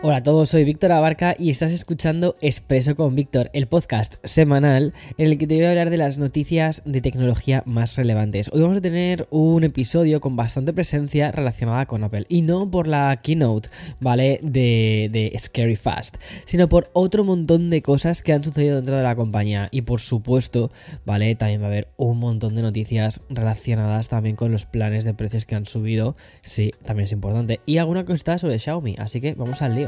Hola a todos, soy Víctor Abarca y estás escuchando Expreso con Víctor, el podcast semanal en el que te voy a hablar de las noticias de tecnología más relevantes. Hoy vamos a tener un episodio con bastante presencia relacionada con Apple y no por la keynote, ¿vale? De, de Scary Fast, sino por otro montón de cosas que han sucedido dentro de la compañía y por supuesto, ¿vale? También va a haber un montón de noticias relacionadas también con los planes de precios que han subido, sí, también es importante, y alguna cosa sobre Xiaomi, así que vamos al lío.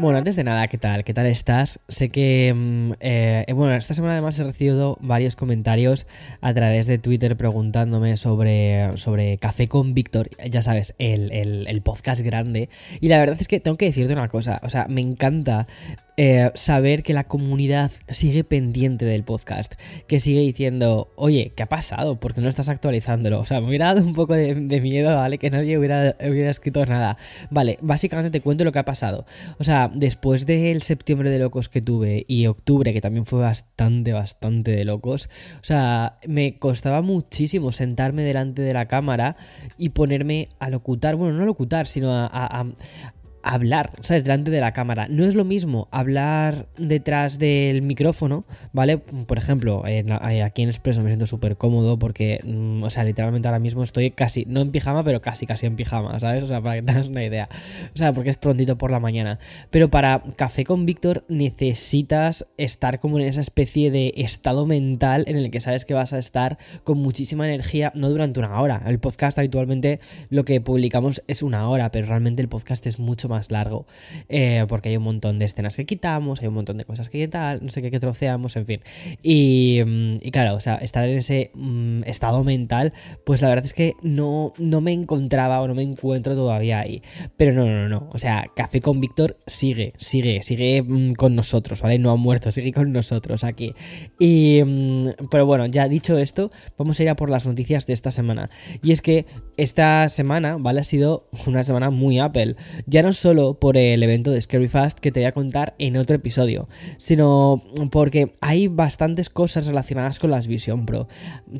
Bueno, antes de nada, ¿qué tal? ¿Qué tal estás? Sé que, mm, eh, bueno, esta semana además he recibido varios comentarios a través de Twitter preguntándome sobre, sobre Café con Víctor, ya sabes, el, el podcast grande. Y la verdad es que tengo que decirte una cosa, o sea, me encanta eh, saber que la comunidad sigue pendiente del podcast, que sigue diciendo, oye, ¿qué ha pasado? ¿Por qué no estás actualizándolo? O sea, me hubiera dado un poco de, miedo, ¿vale? Que nadie hubiera, escrito nada. Vale, básicamente te cuento lo que ha pasado. O sea, después del septiembre de locos que tuve y octubre, que también fue bastante, bastante de locos, o sea, me costaba muchísimo sentarme delante de la cámara y ponerme a locutar, bueno, no a locutar, sino a, hablar, ¿sabes? Delante de la cámara. No es lo mismo hablar detrás del micrófono, ¿vale? Por ejemplo, eh, aquí en Expreso me siento súper cómodo porque, mm, o sea, literalmente ahora mismo estoy casi, no en pijama, pero casi, casi en pijama, ¿sabes? O sea, para que tengas una idea. O sea, porque es prontito por la mañana. Pero para Café con Víctor necesitas estar como en esa especie de estado mental en el que sabes que vas a estar con muchísima energía, no durante una hora. El podcast habitualmente lo que publicamos es una hora, pero realmente el podcast es mucho más largo, eh, porque hay un montón de escenas que quitamos, hay un montón de cosas que tal, no sé qué, que troceamos, en fin. Y, mm, claro, o sea, estar en ese mm, estado mental, pues la verdad es que no, no me encontraba o no me encuentro todavía ahí. Pero no, no, no, o sea, Café con Víctor sigue, sigue, sigue mm, con nosotros, ¿vale? No ha muerto, sigue con nosotros aquí. Y, pero bueno, ya dicho esto, vamos a ir a por las noticias de esta semana. Y es que esta semana, ¿vale? Ha sido una semana muy Apple. Ya no solo por el evento de Scary Fast que te voy a contar en otro episodio, sino porque hay bastantes cosas relacionadas con las Vision Pro.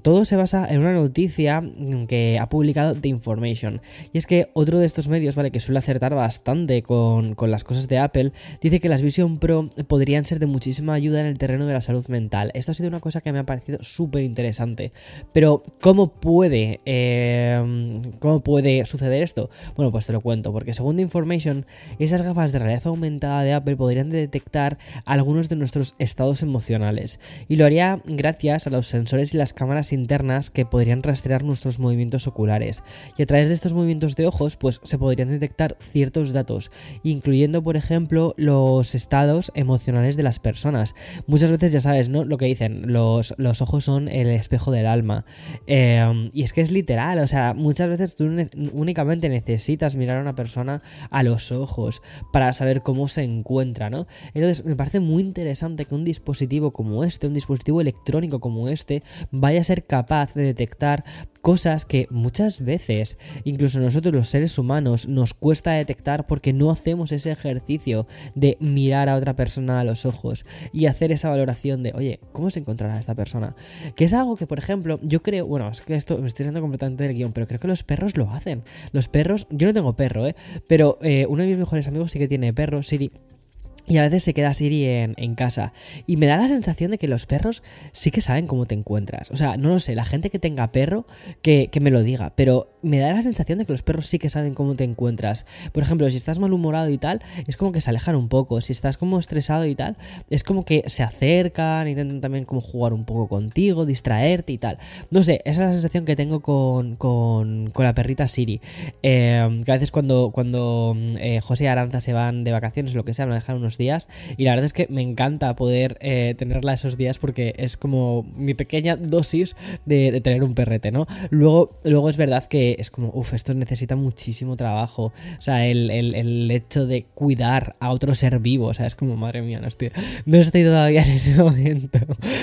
Todo se basa en una noticia que ha publicado The Information. Y es que otro de estos medios, ¿vale? Que suele acertar bastante con, con las cosas de Apple, dice que las Vision Pro podrían ser de muchísima ayuda en el terreno de la salud mental. Esto ha sido una cosa que me ha parecido súper interesante. Pero, ¿cómo puede, eh, ¿cómo puede suceder esto? Bueno, pues te lo cuento, porque según The Information, esas gafas de realidad aumentada de Apple podrían detectar algunos de nuestros estados emocionales. Y lo haría gracias a los sensores y las cámaras internas que podrían rastrear nuestros movimientos oculares. Y a través de estos movimientos de ojos pues se podrían detectar ciertos datos incluyendo por ejemplo los estados emocionales de las personas. Muchas veces ya sabes no lo que dicen los, los ojos son el espejo del alma. Em, y es que es literal o sea muchas veces tú únicamente necesitas mirar a una persona a los ojos para saber cómo se encuentra, ¿no? Entonces me parece muy interesante que un dispositivo como este, un dispositivo electrónico como este, vaya a ser capaz de detectar cosas que muchas veces, incluso nosotros los seres humanos, nos cuesta detectar porque no hacemos ese ejercicio de mirar a otra persona a los ojos y hacer esa valoración de, oye, ¿cómo se encontrará esta persona? Que es algo que, por ejemplo, yo creo, bueno, es que esto me estoy dando completamente del guion, pero creo que los perros lo hacen. Los perros, yo no tengo perro, ¿eh? Pero eh, uno de mis mejores amigos sí que tiene perro, Siri. Y a veces se queda Siri en, casa. Y me da la sensación de que los perros sí que saben cómo te encuentras. O sea, no lo sé, la gente que tenga perro, que, que, me lo diga. Pero me da la sensación de que los perros sí que saben cómo te encuentras. Por ejemplo, si estás malhumorado y tal, es como que se alejan un poco. Si estás como estresado y tal, es como que se acercan, intentan también como jugar un poco contigo, distraerte y tal. No sé, esa es la sensación que tengo con, con, con la perrita Siri. Eh, que a veces cuando, cuando eh, José y Aranza se van de vacaciones lo que sea, me dejan unos días y la verdad es que me encanta poder eh, tenerla esos días porque es como mi pequeña dosis de, tener un perrete, ¿no? Luego, luego es verdad que es como, uff, esto necesita muchísimo trabajo, o sea, el, el, el, hecho de cuidar a otro ser vivo, o sea, es como, madre mía, no estoy, no estoy todavía en ese momento,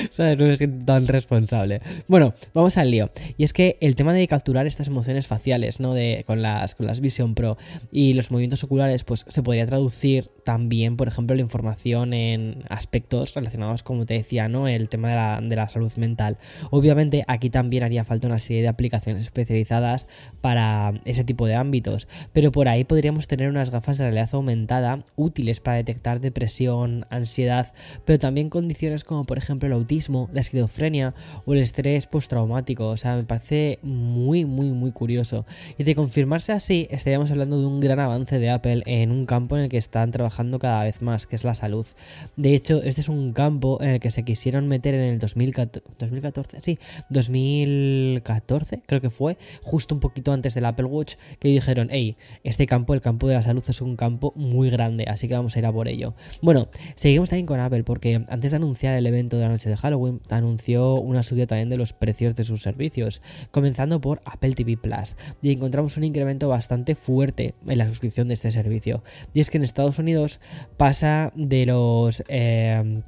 ¿sabes? No me siento tan responsable. Bueno, vamos al lío, y es que el tema de capturar estas emociones faciales, ¿no? De, con, las, con las Vision Pro y los movimientos oculares, pues se podría traducir también, por ejemplo, la información en aspectos relacionados, como te decía, ¿no? El tema de la, de la, salud mental. Obviamente aquí también haría falta una serie de aplicaciones especializadas para ese tipo de ámbitos, pero por ahí podríamos tener unas gafas de realidad aumentada útiles para detectar depresión, ansiedad, pero también condiciones como por ejemplo el autismo, la esquizofrenia o el estrés postraumático. O sea, me parece muy, muy, muy curioso. Y de confirmarse así, estaríamos hablando de un gran avance de Apple en un campo en el que están trabajando cada vez más, que es la salud. De hecho, este es un campo en el que se quisieron meter en el 2014, 2014 sí, 2014 creo que fue, justo un poquito antes del Apple Watch, que dijeron, hey, este campo, el campo de la salud, es un campo muy grande, así que vamos a ir a por ello. Bueno, seguimos también con Apple, porque antes de anunciar el evento de la noche de Halloween, anunció una subida también de los precios de sus servicios, comenzando por Apple TV Plus, y encontramos un incremento bastante fuerte en la suscripción de este servicio. Y es que en Estados Unidos pasa de los... Eh,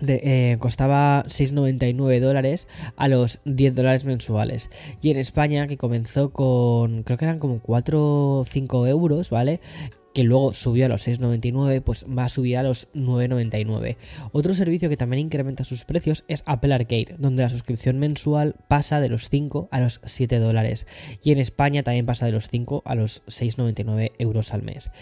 de, eh, costaba 6,99 dólares a los 10 dólares mensuales. Y en España, que comenzó con, creo que eran como 4 o 5 euros, ¿vale? que luego subió a los 6,99, pues va a subir a los 9,99. Otro servicio que también incrementa sus precios es Apple Arcade, donde la suscripción mensual pasa de los 5 a los 7 dólares. Y en España también pasa de los 5 a los 6,99 euros al mes.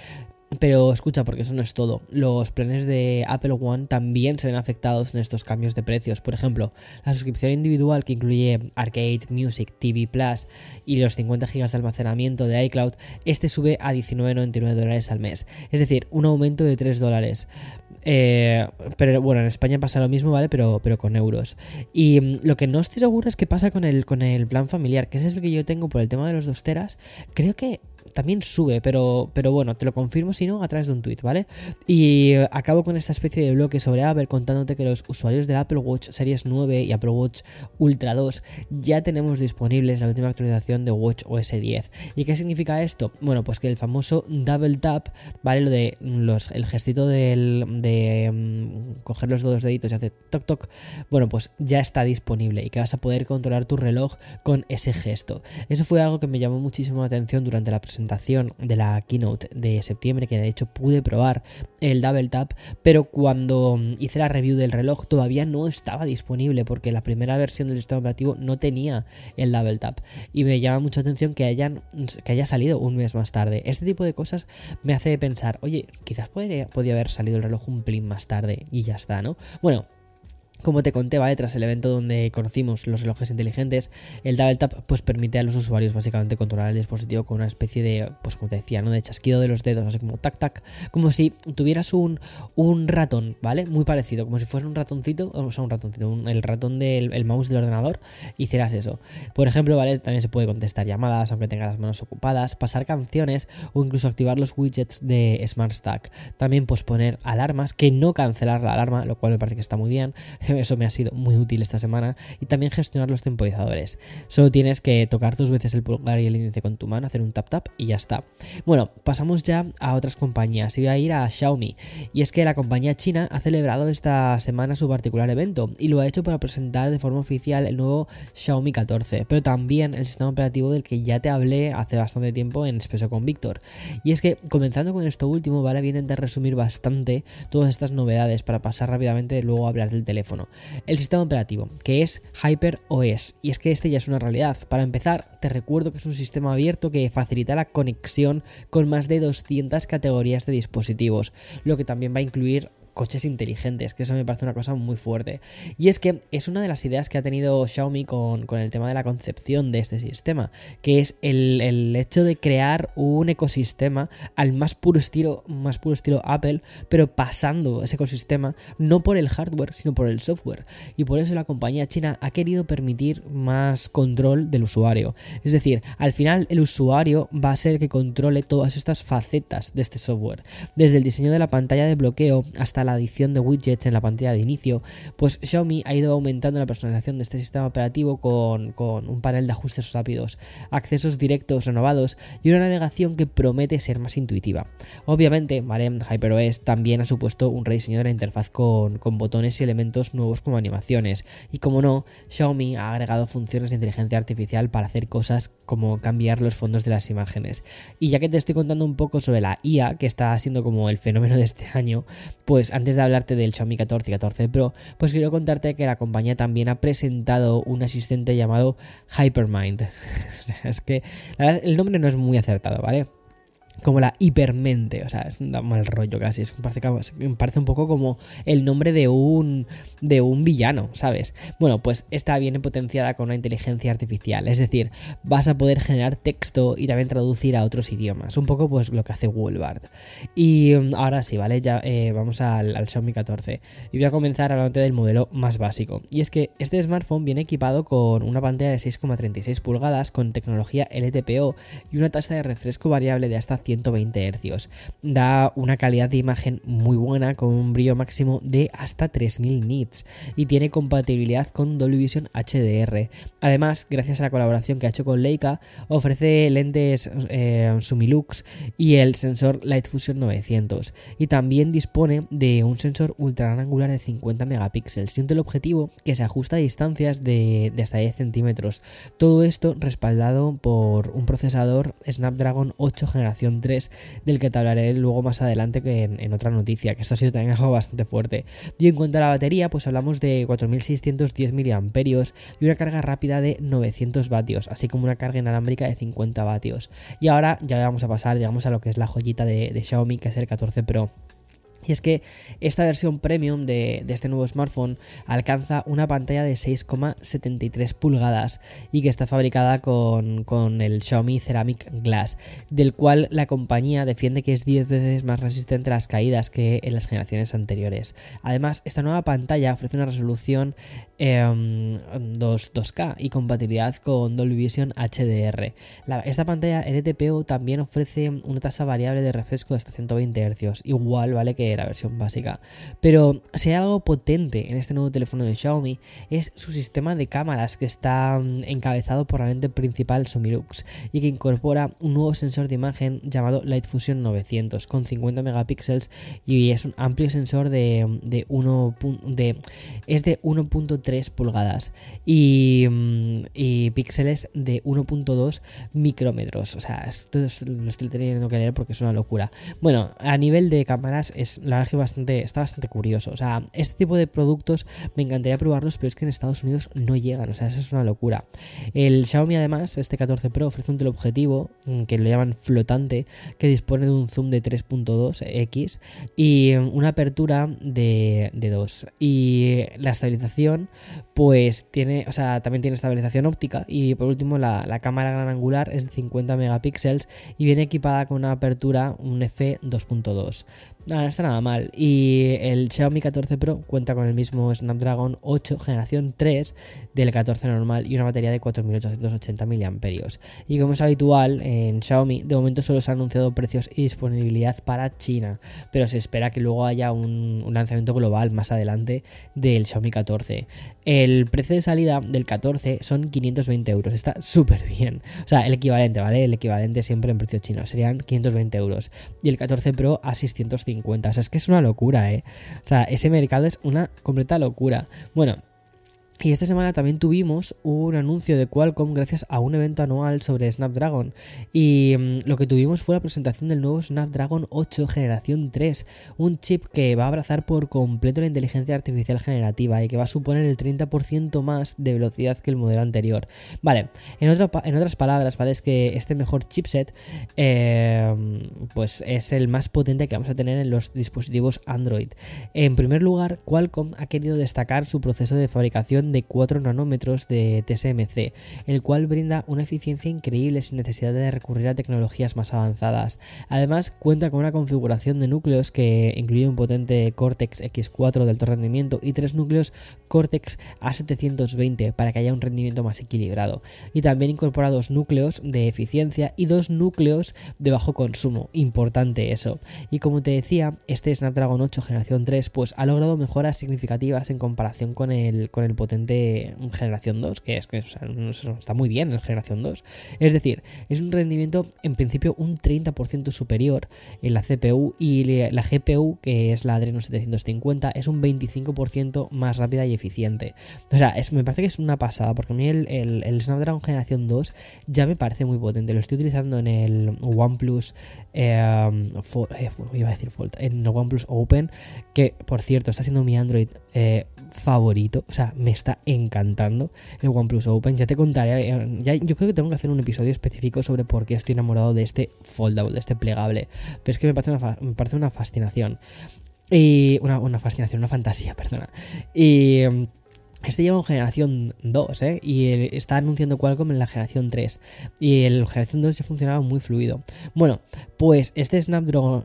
Pero escucha, porque eso no es todo. Los planes de Apple One también se ven afectados en estos cambios de precios. Por ejemplo, la suscripción individual que incluye Arcade, Music, TV Plus y los 50 GB de almacenamiento de iCloud, este sube a 19,99 dólares al mes. Es decir, un aumento de 3 dólares. Eh, pero bueno, en España pasa lo mismo, ¿vale? Pero, pero con euros. Y mm, lo que no estoy seguro es qué pasa con el, con el plan familiar, que es el que yo tengo por el tema de los dos teras. Creo que también sube, pero, pero bueno, te lo confirmo si no a través de un tweet, ¿vale? Y acabo con esta especie de bloque sobre Apple contándote que los usuarios del Apple Watch Series 9 y Apple Watch Ultra 2 ya tenemos disponibles la última actualización de Watch OS 10. ¿Y qué significa esto? Bueno, pues que el famoso Double Tap, ¿vale? Lo de los, el gestito del, de um, coger los dos deditos y hacer toc toc, bueno, pues ya está disponible y que vas a poder controlar tu reloj con ese gesto. Eso fue algo que me llamó muchísimo la atención durante la presentación de la keynote de septiembre, que de hecho pude probar el Double Tap, pero cuando hice la review del reloj todavía no estaba disponible porque la primera versión del sistema operativo no tenía el Double Tap. Y me llama mucha atención que, hayan, que haya salido un mes más tarde. Este tipo de cosas me hace pensar, oye, quizás podría, podría haber salido el reloj un plin más tarde y ya está, ¿no? Bueno, como te conté, ¿vale? Tras el evento donde conocimos los relojes inteligentes, el Double Tap pues permite a los usuarios básicamente controlar el dispositivo con una especie de, pues como te decía, ¿no? De chasquido de los dedos, así como tac tac, como si tuvieras un, un ratón, ¿vale? Muy parecido, como si fuera un ratoncito, o sea, un ratoncito, el ratón del el mouse del ordenador, hicieras eso. Por ejemplo, ¿vale? También se puede contestar llamadas, aunque tenga las manos ocupadas, pasar canciones o incluso activar los widgets de Smart Stack. También posponer alarmas, que no cancelar la alarma, lo cual me parece que está muy bien eso me ha sido muy útil esta semana. Y también gestionar los temporizadores. Solo tienes que tocar dos veces el pulgar y el índice con tu mano, hacer un tap tap y ya está. Bueno, pasamos ya a otras compañías. Y voy a ir a Xiaomi. Y es que la compañía china ha celebrado esta semana su particular evento y lo ha hecho para presentar de forma oficial el nuevo Xiaomi 14, pero también el sistema operativo del que ya te hablé hace bastante tiempo en Espeso con Víctor. Y es que comenzando con esto último, vale, voy a intentar resumir bastante todas estas novedades para pasar rápidamente luego a hablar del teléfono. El sistema operativo, que es Hyper OS, y es que este ya es una realidad. Para empezar, te recuerdo que es un sistema abierto que facilita la conexión con más de 200 categorías de dispositivos, lo que también va a incluir coches inteligentes, que eso me parece una cosa muy fuerte. Y es que es una de las ideas que ha tenido Xiaomi con, el tema de la concepción de este sistema, que es el, hecho de crear un ecosistema al más puro estilo, más puro estilo Apple, pero pasando ese ecosistema no por el hardware, sino por el software. Y por eso la compañía china ha querido permitir más control del usuario. Es decir, al final el usuario va a ser el que controle todas estas facetas de este software, desde el diseño de la pantalla de bloqueo hasta la adición de widgets en la pantalla de inicio, pues Xiaomi ha ido aumentando la personalización de este sistema operativo con, un panel de ajustes rápidos, accesos directos renovados y una navegación que promete ser más intuitiva. Obviamente, Marem HyperOS también ha supuesto un rediseño de la interfaz con, con botones y elementos nuevos como animaciones. Y como no, Xiaomi ha agregado funciones de inteligencia artificial para hacer cosas como cambiar los fondos de las imágenes. Y ya que te estoy contando un poco sobre la IA, que está siendo como el fenómeno de este año, pues antes de hablarte del Xiaomi 14 y 14 Pro, pues quiero contarte que la compañía también ha presentado un asistente llamado Hypermind. es que la verdad, el nombre no es muy acertado, ¿vale? Como la hipermente, o sea, es un mal rollo casi, es, parece, parece un poco como el nombre de un, de un villano, ¿sabes? Bueno, pues esta viene potenciada con una inteligencia artificial, es decir, vas a poder generar texto y también traducir a otros idiomas, un poco pues lo que hace Wolbard. Y mm, ahora sí, ¿vale? Ya eh, vamos al, al, Xiaomi 14 y voy a comenzar hablando del modelo más básico. Y es que este smartphone viene equipado con una pantalla de 6,36 pulgadas con tecnología LTPO y una tasa de refresco variable de hasta 120 Hz. Da una calidad de imagen muy buena con un brillo máximo de hasta 3000 nits y tiene compatibilidad con Dolby Vision HDR. Además, gracias a la colaboración que ha hecho con Leica, ofrece lentes eh, Sumilux y el sensor Light Fusion 900 y también dispone de un sensor ultra gran angular de 50 megapíxeles y un teleobjetivo que se ajusta a distancias de, hasta 10 centímetros. Todo esto respaldado por un procesador Snapdragon 8 generación 3, del que te hablaré luego más adelante en, otra noticia, que esto ha sido también algo bastante fuerte. Y en cuanto a la batería, pues hablamos de 4610 mAh y una carga rápida de 900 vatios, así como una carga inalámbrica de 50 vatios. Y ahora ya vamos a pasar, digamos, a lo que es la joyita de Xiaomi, que es el 14 Pro. Y es que esta versión premium de, este nuevo smartphone alcanza una pantalla de 6,73 pulgadas y que está fabricada con, el Xiaomi Ceramic Glass, del cual la compañía defiende que es 10 veces más resistente a las caídas que en las generaciones anteriores. Además, esta nueva pantalla ofrece una resolución 2, k y compatibilidad con Dolby Vision HDR. esta pantalla LTPO también ofrece una tasa variable de refresco de hasta 120 Hz, igual vale que la versión básica. Pero si hay algo potente en este nuevo teléfono de Xiaomi es su sistema de cámaras que está mm, encabezado por la lente principal Sumilux y que incorpora un nuevo sensor de imagen llamado Light Fusion 900 con 50 megapíxeles y es un amplio sensor de, de 1 de es de 1.3 pulgadas y, mm, y píxeles de 1.2 micrómetros. O sea, esto lo estoy teniendo que leer porque es una locura. Bueno, a nivel de cámaras es la verdad que bastante, está bastante curioso. O sea, este tipo de productos me encantaría probarlos, pero es que en Estados Unidos no llegan. O sea, eso es una locura. El Xiaomi, además, este 14 Pro ofrece un teleobjetivo mm, que lo llaman flotante, que dispone de un zoom de 3.2x y mm, una apertura de, de 2. Y la estabilización, pues tiene, o sea, también tiene estabilización óptica. Y por último, la, la cámara gran angular es de 50 megapíxeles y viene equipada con una apertura, un f2.2. No, está nada mal. Y el Xiaomi 14 Pro cuenta con el mismo Snapdragon 8 generación 3 del 14 normal y una batería de 4880 mAh. Y como es habitual en Xiaomi, de momento solo se han anunciado precios y disponibilidad para China, pero se espera que luego haya un, lanzamiento global más adelante del Xiaomi 14. El precio de salida del 14 son 520 euros, está súper bien. O sea, el equivalente, ¿vale? El equivalente siempre en precio chino serían 520 euros. Y el 14 Pro a 650 o sea, es que es una locura, ¿eh? O sea, ese mercado es una completa locura. Bueno, Y esta semana también tuvimos un anuncio de Qualcomm gracias a un evento anual sobre Snapdragon. Y mm, lo que tuvimos fue la presentación del nuevo Snapdragon 8 generación 3, un chip que va a abrazar por completo la inteligencia artificial generativa y que va a suponer el 30% más de velocidad que el modelo anterior. Vale, en, en otras palabras, ¿vale? Es que este mejor chipset eh, pues es el más potente que vamos a tener en los dispositivos Android. En primer lugar, Qualcomm ha querido destacar su proceso de fabricación de 4 nanómetros de TSMC, el cual brinda una eficiencia increíble sin necesidad de recurrir a tecnologías más avanzadas. Además, cuenta con una configuración de núcleos que incluye un potente Cortex X4 de alto rendimiento y tres núcleos Cortex A720 para que haya un rendimiento más equilibrado. Y también incorpora dos núcleos de eficiencia y dos núcleos de bajo consumo. Importante eso. Y como te decía, este Snapdragon 8 generación 3 pues ha logrado mejoras significativas en comparación con el, con el potente de generación 2, que es que está muy bien en generación 2. Es decir, es un rendimiento en principio un 30% superior en la CPU y la GPU, que es la Adreno 750, es un 25% más rápida y eficiente. O sea, me parece que es una pasada, porque a mí el, Snapdragon generación 2 ya me parece muy potente. Lo estoy utilizando en el OnePlus, eh, eh, iba a decir en el OnePlus Open, que por cierto está siendo mi Android eh, favorito. O sea, me está encantando el OnePlus Open. Ya te contaré. Eh, ya, yo creo que tengo que hacer un episodio específico sobre por qué estoy enamorado de este foldable, de este plegable. Pero es que me parece una, parece una fascinación. Y una, una fascinación, una fantasía, perdona. Y. Este lleva en generación 2, ¿eh? Y está anunciando Qualcomm en la generación 3. Y el generación 2 ya funcionaba muy fluido. Bueno, pues este Snapdragon...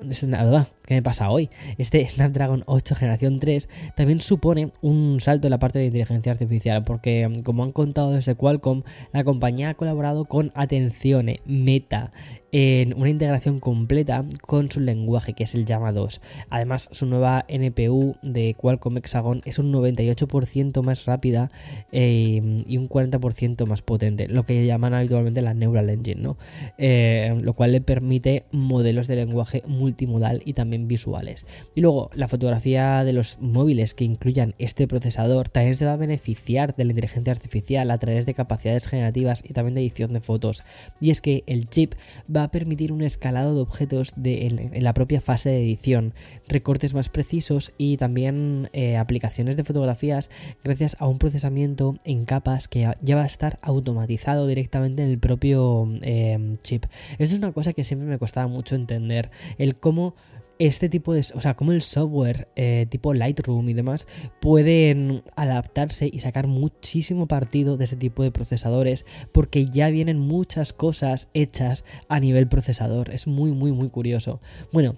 ¿Qué me pasa hoy? Este Snapdragon 8 generación 3 también supone un salto en la parte de inteligencia artificial, porque como han contado desde Qualcomm, la compañía ha colaborado con Atención Meta en una integración completa con su lenguaje, que es el Llama 2. Además, su nueva NPU de Qualcomm Hexagon es un 98% más rápida eh, y un 40% más potente, lo que llaman habitualmente la Neural Engine, ¿no? Eh, lo cual le permite modelos de lenguaje multimodal y también visuales. Y luego, la fotografía de los móviles que incluyan este procesador también se va a beneficiar de la inteligencia artificial a través de capacidades generativas y también de edición de fotos. Y es que el chip va a permitir un escalado de objetos en, la propia fase de edición, recortes más precisos y también eh, aplicaciones de fotografías gracias a un procesamiento en capas que ya va a estar automatizado directamente en el propio eh, chip. Esto es una cosa que siempre me costaba mucho entender, el cómo este tipo de, o sea, el software eh, tipo Lightroom y demás pueden adaptarse y sacar muchísimo partido de ese tipo de procesadores porque ya vienen muchas cosas hechas a nivel procesador. Es muy, muy, muy curioso. Bueno,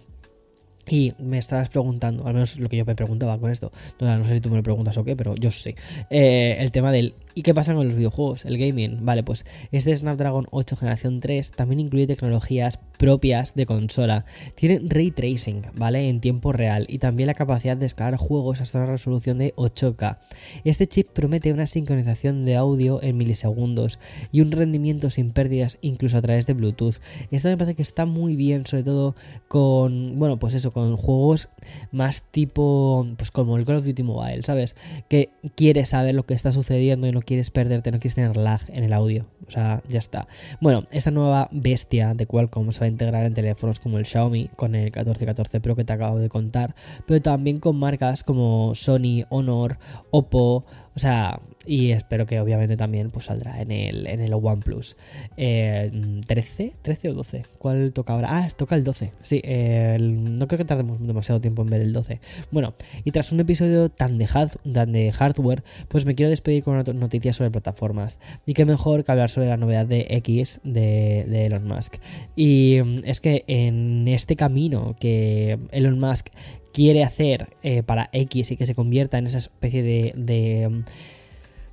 y me estabas preguntando, al menos lo que yo me preguntaba con esto, no, sé si tú me lo preguntas o qué, pero yo sé, eh, el tema del ¿y qué pasa con los videojuegos? El gaming, vale, pues este Snapdragon 8 generación 3 también incluye tecnologías propias de consola, tiene ray tracing, ¿vale? En tiempo real y también la capacidad de escalar juegos hasta una resolución de 8K. Este chip promete una sincronización de audio en milisegundos y un rendimiento sin pérdidas incluso a través de Bluetooth. Esto me parece que está muy bien, sobre todo con, bueno, pues eso, con juegos más tipo, pues como el Call of Duty Mobile, ¿sabes? Que quieres saber lo que está sucediendo y no quieres perderte, no quieres tener lag en el audio. O sea, ya está. Bueno, esta nueva bestia de Qualcomm se va a integrar en teléfonos como el Xiaomi con el 1414 Pro que te acabo de contar, pero también con marcas como Sony, Honor, Oppo, o sea, y espero que obviamente también pues saldrá en el, en el OnePlus. Eh, ¿13? ¿13 o 12? ¿Cuál toca ahora? Ah, toca el 12. Sí, no creo que tardemos demasiado tiempo en ver el 12. Bueno, y tras un episodio tan de, de hardware, pues me quiero despedir con una noticia sobre plataformas. Y qué mejor que hablar sobre la novedad de X de, Elon Musk. Y mm, es que en este camino que Elon Musk quiere hacer eh, para X y que se convierta en esa especie de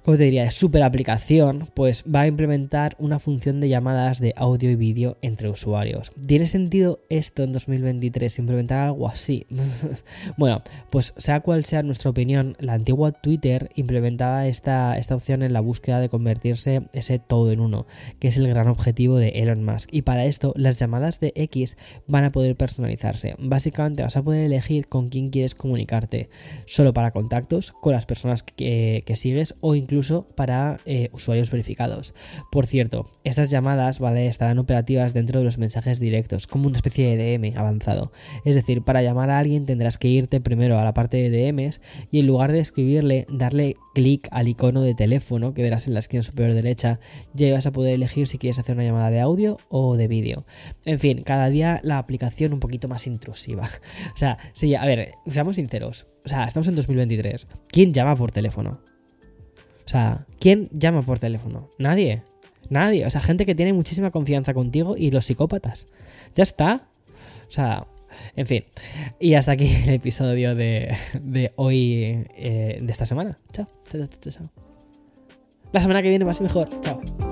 como te diría, super aplicación, pues va a implementar una función de llamadas de audio y vídeo entre usuarios. ¿Tiene sentido esto en 2023, implementar algo así? bueno, pues sea cual sea nuestra opinión, la antigua Twitter implementaba esta, esta opción en la búsqueda de convertirse ese todo en uno, que es el gran objetivo de Elon Musk. Y para esto, las llamadas de X van a poder personalizarse. Básicamente vas a poder elegir con quién quieres comunicarte, solo para contactos, con las personas que, que sigues o incluso incluso para eh, usuarios verificados. Por cierto, estas llamadas estarán operativas dentro de los mensajes directos, como una especie de DM avanzado. Es decir, para llamar a alguien tendrás que irte primero a la parte de DMs y en lugar de escribirle, darle clic al icono de teléfono que verás en la esquina superior derecha, ya vas a poder elegir si quieres hacer una llamada de audio o de vídeo. En fin, cada día la aplicación un poquito más intrusiva. O sea, sí, a ver, seamos sinceros. O sea, estamos en 2023. ¿Quién llama por teléfono? O sea, ¿quién llama por teléfono? Nadie. Nadie. O sea, gente que tiene muchísima confianza contigo y los psicópatas. Ya está. O sea, en fin. Y hasta aquí el episodio de, hoy, eh, de esta semana. Chao. Chao, chao, chao. La semana que viene más y mejor. Chao.